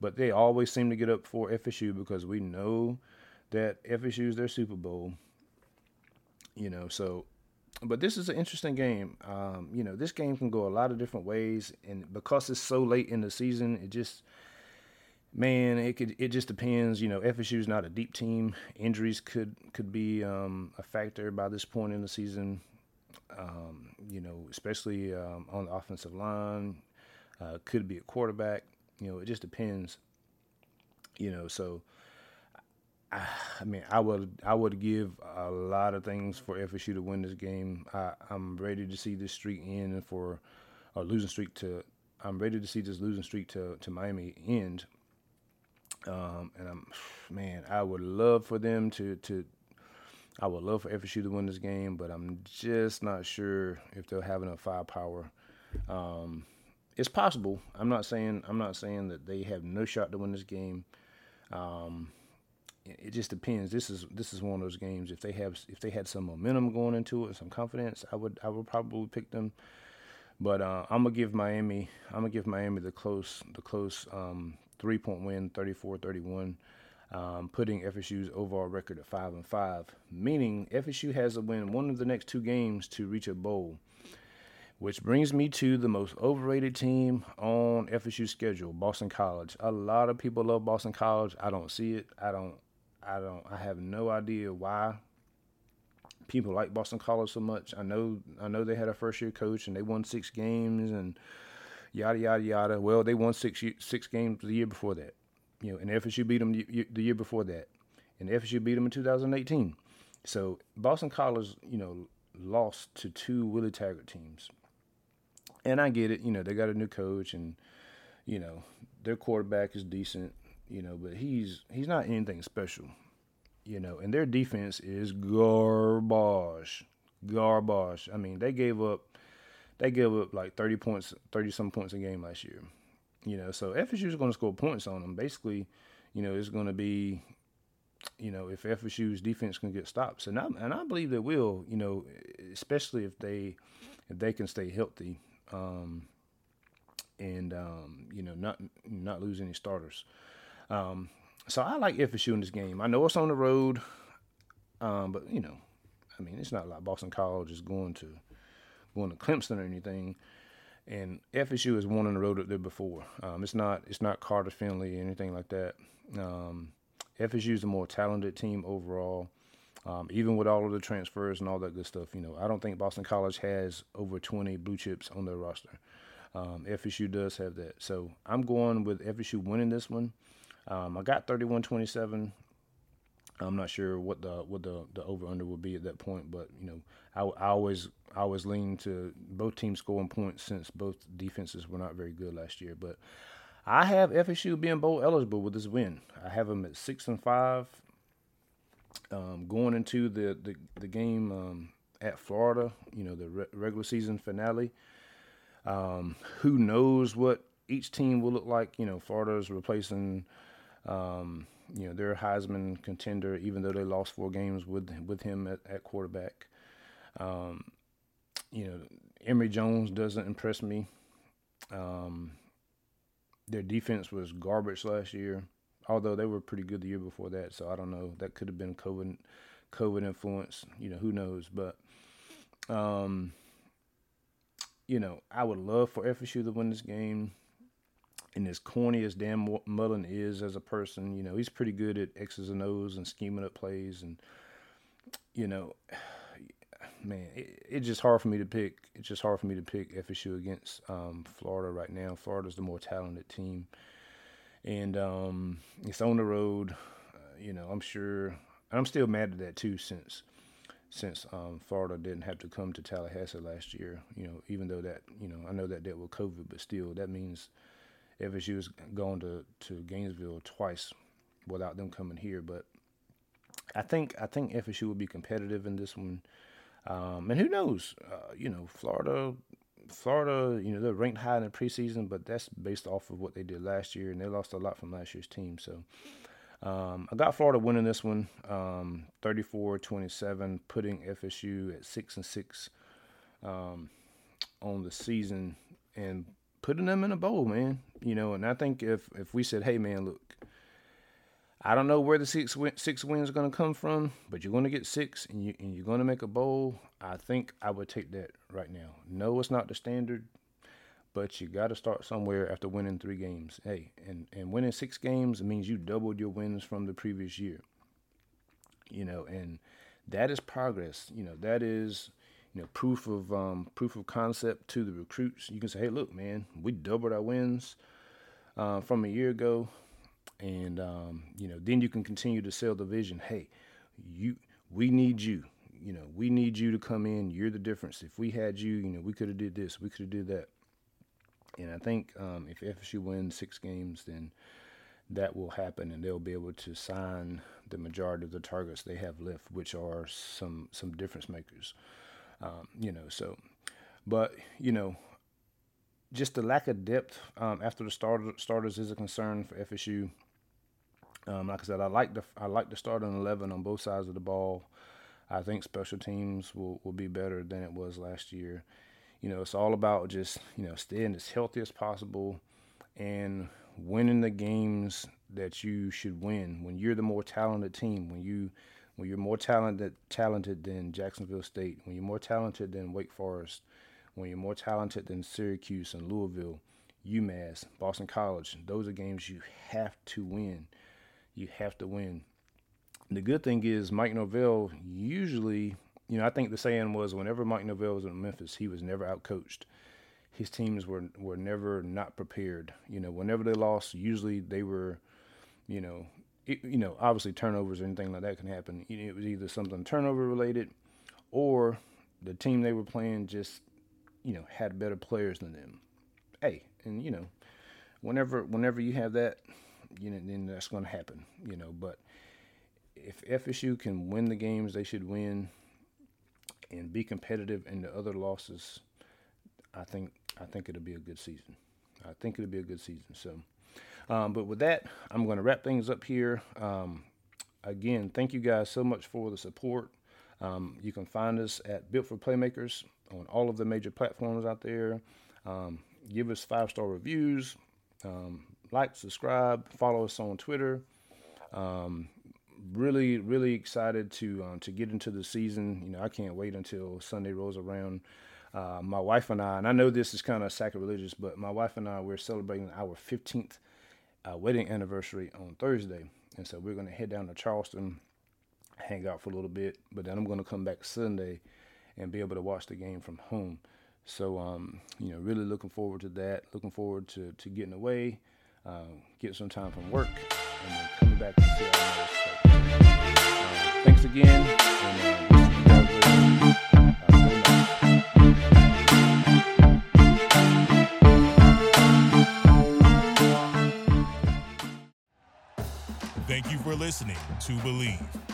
But they always seem to get up for FSU because we know that FSU is their Super Bowl. You know, so but this is an interesting game. Um, you know, this game can go a lot of different ways, and because it's so late in the season, it just Man, it could. It just depends. You know, FSU is not a deep team. Injuries could could be um, a factor by this point in the season. Um, you know, especially um, on the offensive line. Uh, could be a quarterback. You know, it just depends. You know, so I, I mean, I would I would give a lot of things for FSU to win this game. I, I'm ready to see this streak end and for a losing streak to. I'm ready to see this losing streak to to Miami end um, and I'm, man, I would love for them to to. I would love for FSU to win this game, but I'm just not sure if they'll have enough firepower. Um, it's possible. I'm not saying I'm not saying that they have no shot to win this game. Um, it just depends. This is this is one of those games. If they have if they had some momentum going into it, some confidence, I would I would probably pick them. But uh, I'm gonna give Miami. I'm gonna give Miami the close the close um, three point win, 34 31, um, putting FSU's overall record at 5 and 5, meaning FSU has to win one of the next two games to reach a bowl. Which brings me to the most overrated team on FSU's schedule, Boston College. A lot of people love Boston College. I don't see it. I don't I don't. I have no idea why people like Boston College so much. I know. I know they had a first year coach and they won six games and yada yada yada. Well, they won six six games the year before that. You know, and FSU beat them the year before that, and FSU beat them in 2018. So Boston College, you know, lost to two Willie Taggart teams. And I get it, you know, they got a new coach and you know, their quarterback is decent, you know, but he's he's not anything special. You know, and their defense is garbage. Garbage. I mean, they gave up they gave up like 30 points, 30 some points a game last year. You know, so FSU is going to score points on them. Basically, you know, it's going to be you know, if FSU's defense can get stops, and I and I believe they will. You know, especially if they if they can stay healthy, um, and um, you know not not lose any starters. Um, so I like FSU in this game. I know it's on the road, um, but you know, I mean, it's not like Boston College is going to going to Clemson or anything. And FSU has won on the road up there before. Um, it's not it's not Carter Finley or anything like that. Um, FSU is a more talented team overall. Um, even with all of the transfers and all that good stuff, you know, I don't think Boston College has over 20 blue chips on their roster. Um, FSU does have that. So I'm going with FSU winning this one. Um, I got 31-27. I'm not sure what the what the, the over under will be at that point, but you know, I, I always I always lean to both teams scoring points since both defenses were not very good last year. But I have FSU being bowl eligible with this win. I have them at six and five. Um, going into the the, the game um, at Florida, you know, the re- regular season finale. Um, who knows what each team will look like? You know, Florida is replacing, um, you know, their Heisman contender, even though they lost four games with with him at, at quarterback. Um, you know, Emory Jones doesn't impress me. Um, their defense was garbage last year, although they were pretty good the year before that. So I don't know. That could have been COVID, COVID influence. You know, who knows? But, um, you know, I would love for FSU to win this game. And as corny as Dan Mullen is as a person, you know, he's pretty good at X's and O's and scheming up plays. And, you know, man, it, it's just hard for me to pick. It's just hard for me to pick FSU against um, Florida right now. Florida's the more talented team, and um, it's on the road. Uh, you know, I'm sure. I'm still mad at that too, since since um, Florida didn't have to come to Tallahassee last year. You know, even though that you know I know that dealt with COVID, but still that means FSU is going to to Gainesville twice without them coming here. But I think I think FSU will be competitive in this one. Um, and who knows? Uh, you know, Florida, Florida, you know, they're ranked high in the preseason, but that's based off of what they did last year, and they lost a lot from last year's team. So um, I got Florida winning this one, um, 34-27, putting FSU at six and six um, on the season, and putting them in a bowl, man. You know, and I think if if we said, hey, man, look, I don't know where the six six wins are going to come from, but you're going to get six, and you and you're going to make a bowl. I think I would take that right now. No, it's not the standard, but you got to start somewhere after winning three games. Hey, and and winning six games means you doubled your wins from the previous year. You know, and that is progress. You know, that is you know proof of um, proof of concept to the recruits. You can say, hey, look, man, we doubled our wins uh, from a year ago and um, you know then you can continue to sell the vision. Hey you we need you. You know we need you to come in. You're the difference. If we had you you know we could have did this. We could have did that. And i think um, if fsu wins six games then that will happen and they'll be able to sign the majority of the targets they have left which are some some difference makers. Um, you know so but you know just the lack of depth um, after the starter, starters is a concern for FSU. Um, like I said, I like the I like the starting eleven on both sides of the ball. I think special teams will, will be better than it was last year. You know, it's all about just you know staying as healthy as possible and winning the games that you should win. When you're the more talented team, when you when you're more talented talented than Jacksonville State, when you're more talented than Wake Forest, when you're more talented than Syracuse and Louisville, UMass, Boston College, those are games you have to win you have to win. the good thing is Mike Norvell usually, you know, I think the saying was whenever Mike Norvell was in Memphis, he was never outcoached. His teams were were never not prepared. You know, whenever they lost, usually they were, you know, it, you know, obviously turnovers or anything like that can happen. It was either something turnover related, or the team they were playing just, you know, had better players than them. Hey, and you know, whenever whenever you have that, you know, then that's going to happen. You know, but if FSU can win the games they should win and be competitive in the other losses, I think I think it'll be a good season. I think it'll be a good season. So, um, but with that, I'm going to wrap things up here. Um, again, thank you guys so much for the support. Um, you can find us at Built for Playmakers on all of the major platforms out there. Um, give us five star reviews, um, like, subscribe, follow us on Twitter. Um, really, really excited to um, to get into the season. You know, I can't wait until Sunday rolls around. Uh, my wife and I, and I know this is kind of sacrilegious, but my wife and I, we're celebrating our 15th uh, wedding anniversary on Thursday, and so we're going to head down to Charleston, hang out for a little bit, but then I'm going to come back Sunday and be able to watch the game from home. So, um, you know, really looking forward to that. Looking forward to, to getting away, uh, get some time from work, and then coming back to see uh, Thanks again. And, uh, Thank you for listening to Bleav.